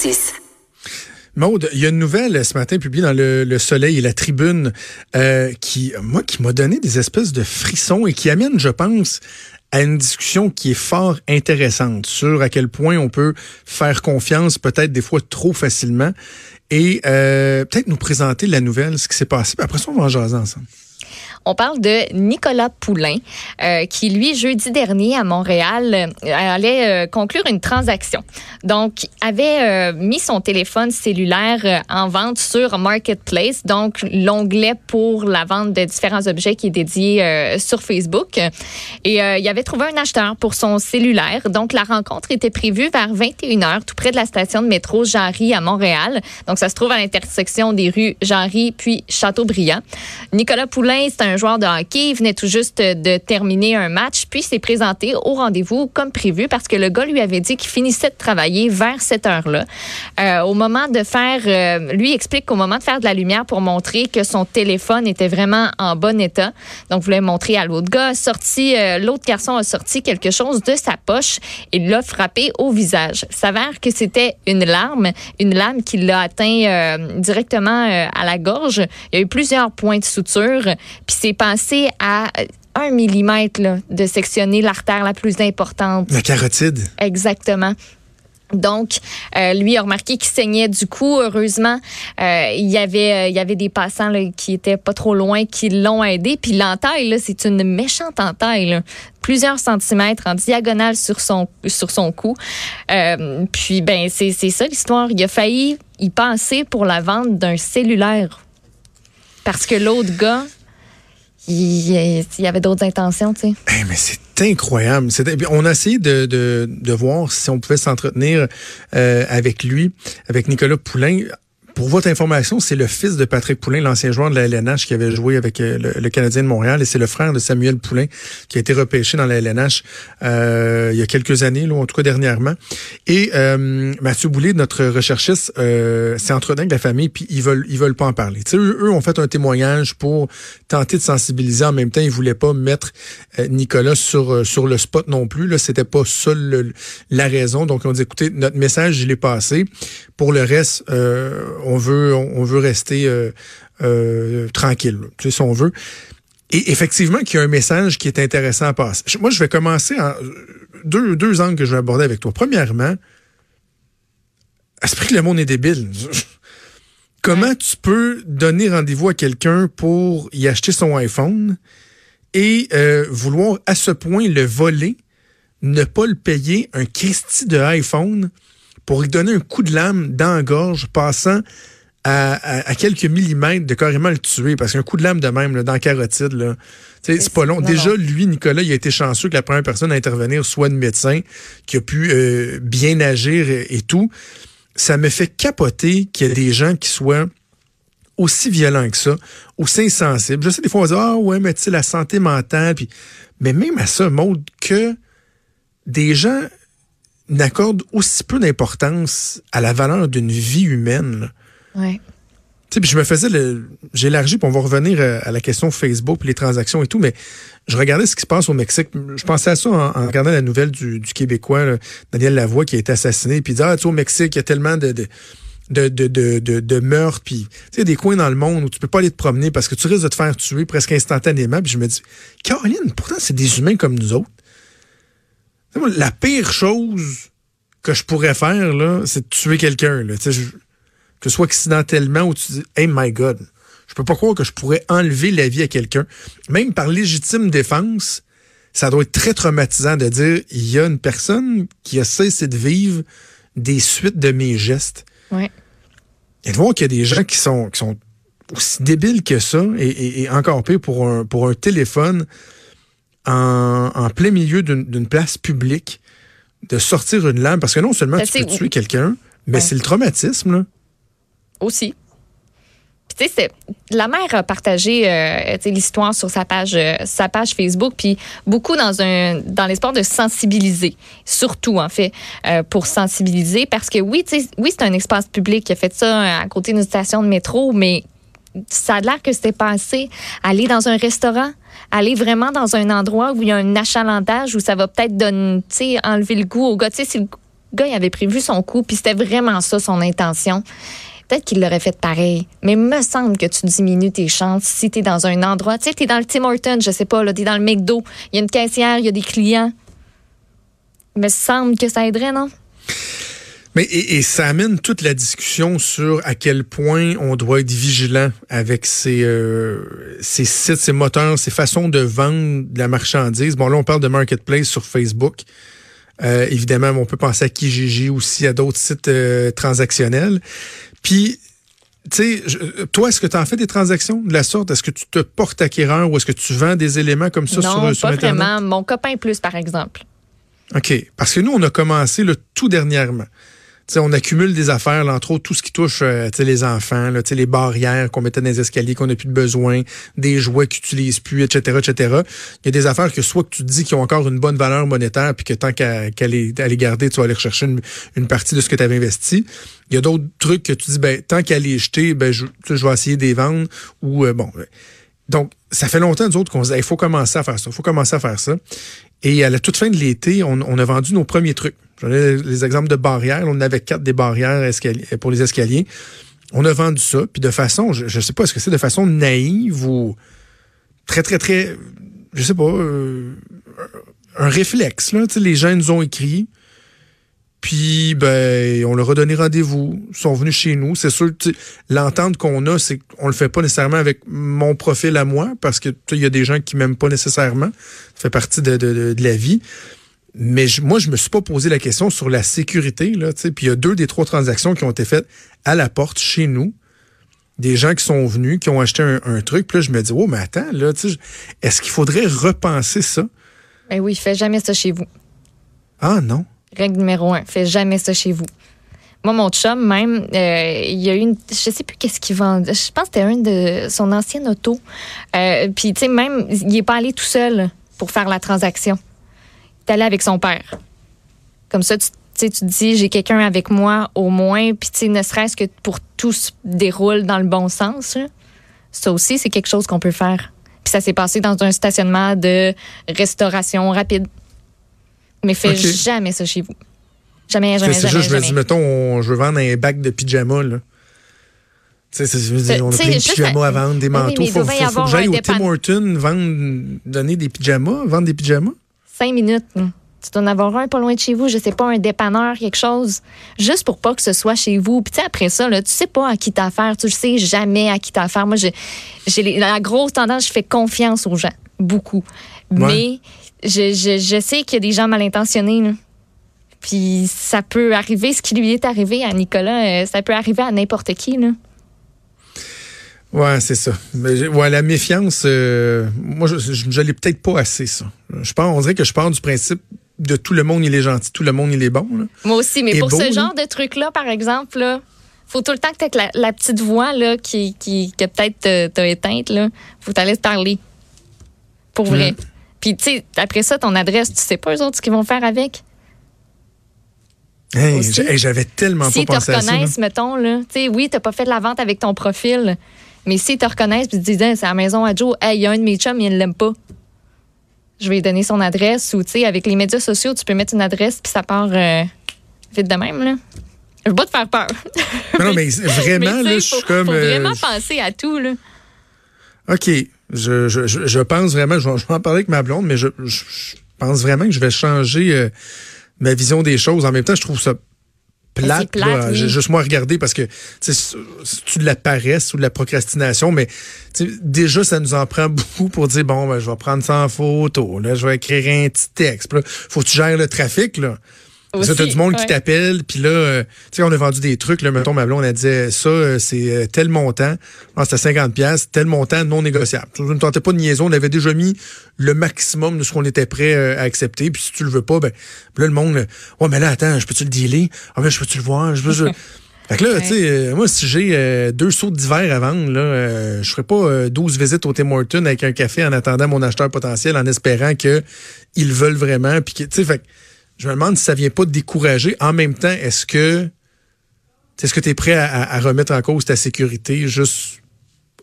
1076. Maude, il y a une nouvelle ce matin publiée dans le, Soleil et la Tribune euh, qui, moi, qui m'a donné des espèces de frissons et qui amène, je pense, à une discussion qui est fort intéressante sur à quel point on peut faire confiance, peut-être des fois trop facilement, et euh, peut-être nous présenter la nouvelle, ce qui s'est passé. Après ça, on va en jaser ensemble. On parle de Nicolas Poulain, euh, qui, lui, jeudi dernier à Montréal, euh, allait euh, conclure une transaction. Donc, avait mis son téléphone cellulaire en vente sur Marketplace, donc l'onglet pour la vente de différents objets qui est dédié sur Facebook. Et il avait trouvé un acheteur pour son cellulaire. Donc, la rencontre était prévue vers 21h, tout près de la station de métro Jarry à Montréal. Donc, ça se trouve à l'intersection des rues Jarry puis Châteaubriand. Nicolas Poulain, c'est un un joueur de hockey. Il venait tout juste de terminer un match, puis s'est présenté au rendez-vous comme prévu parce que le gars lui avait dit qu'il finissait de travailler vers cette heure-là. Euh, au moment de faire, euh, lui explique qu'au moment de faire de la lumière pour montrer que son téléphone était vraiment en bon état, donc voulait montrer à l'autre gars, sorti, euh, l'autre garçon a sorti quelque chose de sa poche et l'a frappé au visage. S'avère que c'était une larme, une lame qui l'a atteint directement à la gorge. Il y a eu plusieurs points de suture, puis c'est pensé à un millimètre de sectionner l'artère la plus importante. La carotide. Exactement. Donc, euh, lui a remarqué qu'il saignait du cou. Heureusement, euh, il y avait euh, il y avait des passants qui étaient pas trop loin qui l'ont aidé. Puis l'entaille, c'est une méchante entaille, plusieurs centimètres en diagonale sur son sur son cou. puis ben c'est c'est ça l'histoire. Il a failli y penser pour la vente d'un cellulaire parce que l'autre gars il, y avait d'autres intentions, tu sais. Eh, mais c'est incroyable. On a essayé de, de, de, voir si on pouvait s'entretenir euh, avec lui, avec Nicolas Poulain. Pour votre information, c'est le fils de Patrick Poulain, l'ancien joueur de la LNH qui avait joué avec euh, le, Canadien de Montréal, et c'est le frère de Samuel Poulain qui a été repêché dans la LNH euh, il y a quelques années, là, en tout cas dernièrement. Et euh, Mathieu Boulay, notre recherchiste, euh, s'est entretenu avec la famille, puis ils veulent ils veulent pas en parler. eux, eux ont fait un témoignage pour tenter de sensibiliser. En même temps, ils voulaient pas mettre Nicolas sur sur le spot non plus. Là, c'était pas ça la raison. Donc, on dit écoutez, notre message il est passé. Pour le reste, euh, on veut on veut rester euh, euh, tranquille, tu sais, si on veut. Et effectivement, qu'il y a un message qui est intéressant à passer. Moi, je vais commencer en deux, deux angles que je vais aborder avec toi. Premièrement, à ce prix que le monde est débile. Comment tu peux donner rendez-vous à quelqu'un pour y acheter son iPhone et euh, vouloir à ce point le voler, ne pas le payer un Christie de iPhone pour lui donner un coup de lame dans la gorge, passant à, quelques millimètres de carrément le tuer. Parce qu'un coup de lame de même dans la carotide, là, c'est pas long. Déjà, lui, Nicolas, il a été chanceux que la première personne à intervenir soit un médecin qui a pu euh, bien agir et, tout. Ça me fait capoter qu'il y ait des gens qui soient aussi violents que ça, aussi insensibles. Je sais, des fois, on va dire, ah ouais, mais tu sais, la santé mentale, puis... Mais même à ça, mode que des gens n'accorde aussi peu d'importance à la valeur d'une vie humaine. Oui. Tu sais, je me faisais le. J'ai élargi, puis on va revenir euh, à la question Facebook, les transactions et tout, mais je regardais ce qui se passe au Mexique. Je pensais à ça en, regardant la nouvelle du, Québécois, Daniel Lavoie, qui a été assassiné. Puis il dit Ah, tu sais, au Mexique, il y a tellement de, de de, de, de, de, meurtres, puis tu sais, des coins dans le monde où tu peux pas aller te promener parce que tu risques de te faire tuer presque instantanément. Puis je me dis, Caroline, pourtant, c'est des humains comme nous autres. La pire chose que je pourrais faire, là, c'est de tuer quelqu'un. que ce soit accidentellement ou tu dis Hey my God, je peux pas croire que je pourrais enlever la vie à quelqu'un. Même par légitime défense, ça doit être très traumatisant de dire il y a une personne qui a cessé de vivre des suites de mes gestes. Ouais. Et de voir qu'il y a des gens qui sont, qui sont aussi débiles que ça, et, encore pire pour un, pour un téléphone en, plein milieu d'une place publique de sortir une lame, parce que non seulement ben, tu peux tuer quelqu'un, mais c'est le traumatisme. Là. Aussi. Tu sais, la mère a partagé euh, l'histoire sur sa page, euh, sa page Facebook, puis beaucoup dans un dans l'espoir de sensibiliser, surtout en fait euh, pour sensibiliser, parce que oui, oui, c'est un espace public qui a fait ça à côté d'une station de métro, mais ça a l'air que c'était passé aller dans un restaurant, aller vraiment dans un endroit où il y a un achalandage, où ça va peut-être donner, enlever le goût au gars. Tu sais, le gars, avait prévu son coup, puis c'était vraiment ça son intention. Peut-être qu'il l'aurait fait pareil. Mais me semble que tu diminues tes chances si tu dans un endroit. Tu sais, tu dans le Tim Hortons, je sais pas, tu dans le McDo, il y a une caissière, il y a des clients. Me semble que ça aiderait, non? Mais et, ça amène toute la discussion sur à quel point on doit être vigilant avec ces, euh, ces sites, ces moteurs, ces façons de vendre de la marchandise. Bon, là, on parle de marketplace sur Facebook. Euh, évidemment, on peut penser à Kijiji aussi, à d'autres sites euh, transactionnels. Puis, tu sais, toi, est-ce que tu en fais des transactions de la sorte? Est-ce que tu te portes acquéreur ou est-ce que tu vends des éléments comme ça sur, sur Internet? Non, pas vraiment. Mon copain plus, par exemple. OK. Parce que nous, on a commencé le tout dernièrement on accumule des affaires, entre autres tout ce qui touche euh, les enfants, là, les barrières qu'on mettait dans les escaliers qu'on n'a plus de besoin, des jouets qu'ils n'utilisent plus, etc., etc. Il y a des affaires que soit que tu dis qui ont encore une bonne valeur monétaire, puis que tant qu'à les, garder, tu vas aller rechercher une, partie de ce que tu avais investi. Il y a d'autres trucs que tu dis, ben, tant qu'à les jeter, ben, je, je vais essayer de les vendre. Ou euh, bon. Donc, ça fait longtemps, nous autres, qu'on se il faut commencer à faire ça, il faut commencer à faire ça. Et à la toute fin de l'été, on, a vendu nos premiers trucs. J'en ai les exemples de barrières. On avait quatre des barrières pour les escaliers. On a vendu ça, puis de façon, je, ne sais pas, est-ce que c'est de façon naïve ou très, très, très, je sais pas, euh, un réflexe. Là. les gens nous ont écrit, puis ben, on leur a donné rendez-vous, ils sont venus chez nous. C'est sûr, l'entente qu'on a, c'est qu'on le fait pas nécessairement avec mon profil à moi, parce que il y a des gens qui m'aiment pas nécessairement. Ça fait partie de, de la vie. Mais moi, je me suis pas posé la question sur la sécurité. Là, puis il y a deux des trois transactions qui ont été faites à la porte chez nous. Des gens qui sont venus, qui ont acheté un, truc. Puis là, je me dis, oh, mais attends, là, est-ce qu'il faudrait repenser ça? Ben oui, fais jamais ça chez vous. Ah non. Règle numéro un, fais jamais ça chez vous. Moi, mon chum, même, euh, il y a une, je sais plus qu'est-ce qu'il vend. Je pense que c'était un de son ancienne auto. Euh, puis, tu sais, même, il est pas allé tout seul pour faire la transaction allé avec son père. Comme ça, tu, tu te dis, j'ai quelqu'un avec moi au moins, puis ne serait-ce que pour tout se déroule dans le bon sens. Ça aussi, c'est quelque chose qu'on peut faire. Puis ça s'est passé dans un stationnement de restauration rapide. Mais fais jamais ça chez vous. Jamais, jamais, C'est juste, je me dis, mettons, je veux vendre un bac de pyjama, là. Tu sais, on a plein de pyjamas à vendre, des manteaux. Il faut, faut, que j'aille au Tim Hortons vendre, donner des pyjamas, vendre des pyjamas cinq minutes. Tu dois en avoir un pas loin de chez vous, je sais pas, un dépanneur, quelque chose, juste pour pas que ce soit chez vous. Puis après ça, là, tu sais pas à qui t'as affaire, tu le sais jamais à qui t'as affaire. Moi, j'ai la grosse tendance, je fais confiance aux gens, beaucoup. Mais je, sais qu'il y a des gens mal intentionnés. Puis ça peut arriver, ce qui lui est arrivé à Nicolas, euh, ça peut arriver à n'importe qui. Là. Ouais, c'est ça. Mais, ouais, la méfiance, euh, moi, je, je, l'ai peut-être pas assez, ça. Je pense, on dirait que je pars du principe de tout le monde, il est gentil, tout le monde, il est bon. Moi aussi, mais pour ce genre de truc-là, par exemple, là, faut tout le temps que tu la, la, petite voix là, qui, qui, que peut-être t'as éteinte. Là. Faut t'aller te parler. Pour vrai. Puis, tu sais, après ça, ton adresse, tu sais pas eux autres ce qu'ils vont faire avec? Hey, J'avais tellement pas pensé à ça. Si te reconnaissent, mettons, là, tu sais, oui, t'as pas fait de la vente avec ton profil, mais s'ils te reconnaissent et te disent, c'est à la maison à Joe, hey, il y a un de mes chums, il ne l'aime pas. Je vais lui donner son adresse ou, tu sais, avec les médias sociaux, tu peux mettre une adresse puis ça part euh, vite de même, là. Je veux pas te faire peur. non, mais vraiment, là, je suis comme. Faut euh, vraiment penser à tout, là. OK. Je, je, je, pense vraiment, je vais, en parler avec ma blonde, mais je, pense vraiment que je vais changer euh, ma vision des choses. En même temps, je trouve ça plate. plate J'ai juste moi regarder parce que c'est tu de la paresse ou de la procrastination, mais déjà, ça nous en prend beaucoup pour dire bon, ben, je vais prendre ça en photo, là, je vais écrire un petit texte. Là, faut que tu gères le trafic, là. Tu as du monde qui t'appelle, puis là, euh, tu sais, on a vendu des trucs, là, mettons, ma blonde, on a dit, ça, euh, c'est euh, tel montant, c'était 50 pièces, tel montant non négociable. Je ne tentais pas de niaison, on avait déjà mis le maximum de ce qu'on était prêt à accepter, puis si tu le veux pas, ben, là, le monde, ouais, mais là, attends, je peux-tu le dealer? Ah, ben, je peux-tu le voir? Je peux, Fait que là, tu sais, moi, si j'ai deux sauts d'hiver à vendre, là, je ferai pas 12 visites au Tim Hortons avec un café en attendant mon acheteur potentiel, en espérant que ils veulent vraiment, puis que, tu sais, fait je me demande si ça vient pas de décourager. En même temps, est-ce que est-ce que tu es prêt à, remettre en cause ta sécurité juste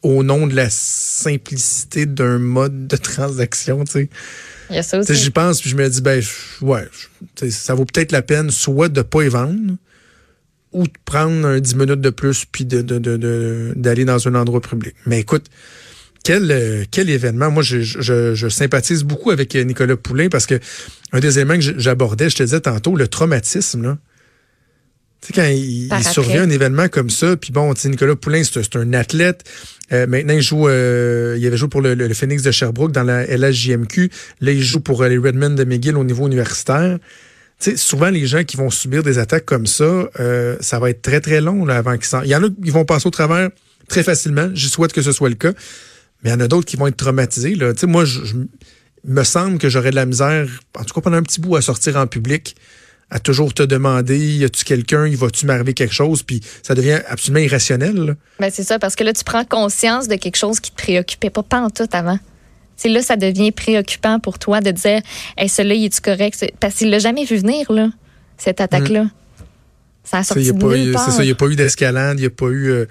au nom de la simplicité d'un mode de transaction, tu sais? Il y a ça aussi. J'y pense, puis je me dis, ben, ouais, ça vaut peut-être la peine soit de ne pas y vendre, ou de prendre un 10 minutes de plus, puis d'aller de, de, de, dans un endroit public. Mais écoute, quel, euh, quel événement? Moi, je, je, je, sympathise beaucoup avec Nicolas Poulain parce que un des éléments que j'abordais, je te disais tantôt, le traumatisme, là. Tu sais, quand il, il survient un événement comme ça, puis bon, tu sais, Nicolas Poulain, c'est un athlète. Euh, maintenant, il joue, euh, il avait joué pour le, le, Phoenix de Sherbrooke dans la LHJMQ. Là, il joue pour les Redmond de McGill au niveau universitaire. Tu sais, souvent, les gens qui vont subir des attaques comme ça, ça va être très, très long là, avant qu'ils s'en... Il y en a qui vont passer au travers très facilement. Je souhaite que ce soit le cas. Mais il y en a d'autres qui vont être traumatisés. Là. Moi, je, me semble que j'aurais de la misère, en tout cas pendant un petit bout, à sortir en public, à toujours te demander, y a-tu quelqu'un, il va-tu m'arriver quelque chose, puis ça devient absolument irrationnel. Ben c'est ça, parce que là, tu prends conscience de quelque chose qui te préoccupait pas, pas en tout avant. C'est là, ça devient préoccupant pour toi de dire, hey, celui-là, il est-tu correct? Parce qu'il l'a jamais vu venir, là, cette attaque-là. Mm. Ça a sorti C'est ça, il n'y a pas eu d'escalade, il n'y a pas eu... Euh,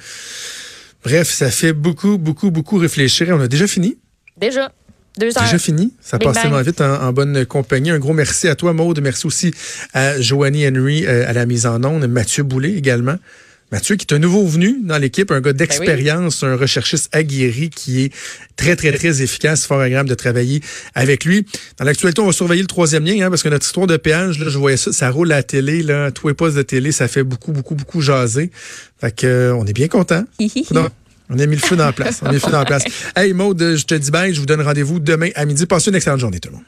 Bref, ça fait beaucoup, beaucoup, beaucoup réfléchir. On a déjà fini? Déjà. Deux heures. Déjà fini. Ça passe tellement vite en, bonne compagnie. Un gros merci à toi, Maude. Merci aussi à Joanie Henry euh, à la mise en onde. Mathieu Boulay également. Mathieu, qui est un nouveau venu dans l'équipe, un gars ben d'expérience, un recherchiste aguerri qui est très, très, très efficace, fort agréable de travailler avec lui. Dans l'actualité, on va surveiller le troisième lien, hein, parce que notre histoire de péage, là, je voyais ça, ça roule à la télé, là, tous les postes de télé, ça fait beaucoup, beaucoup, beaucoup jaser. Fait que, euh, on est bien content. on a mis le feu dans la place. On a mis le feu dans la place. Hey, Maud, je te dis bye, je vous donne rendez-vous demain à midi. Passez une excellente journée, tout le monde.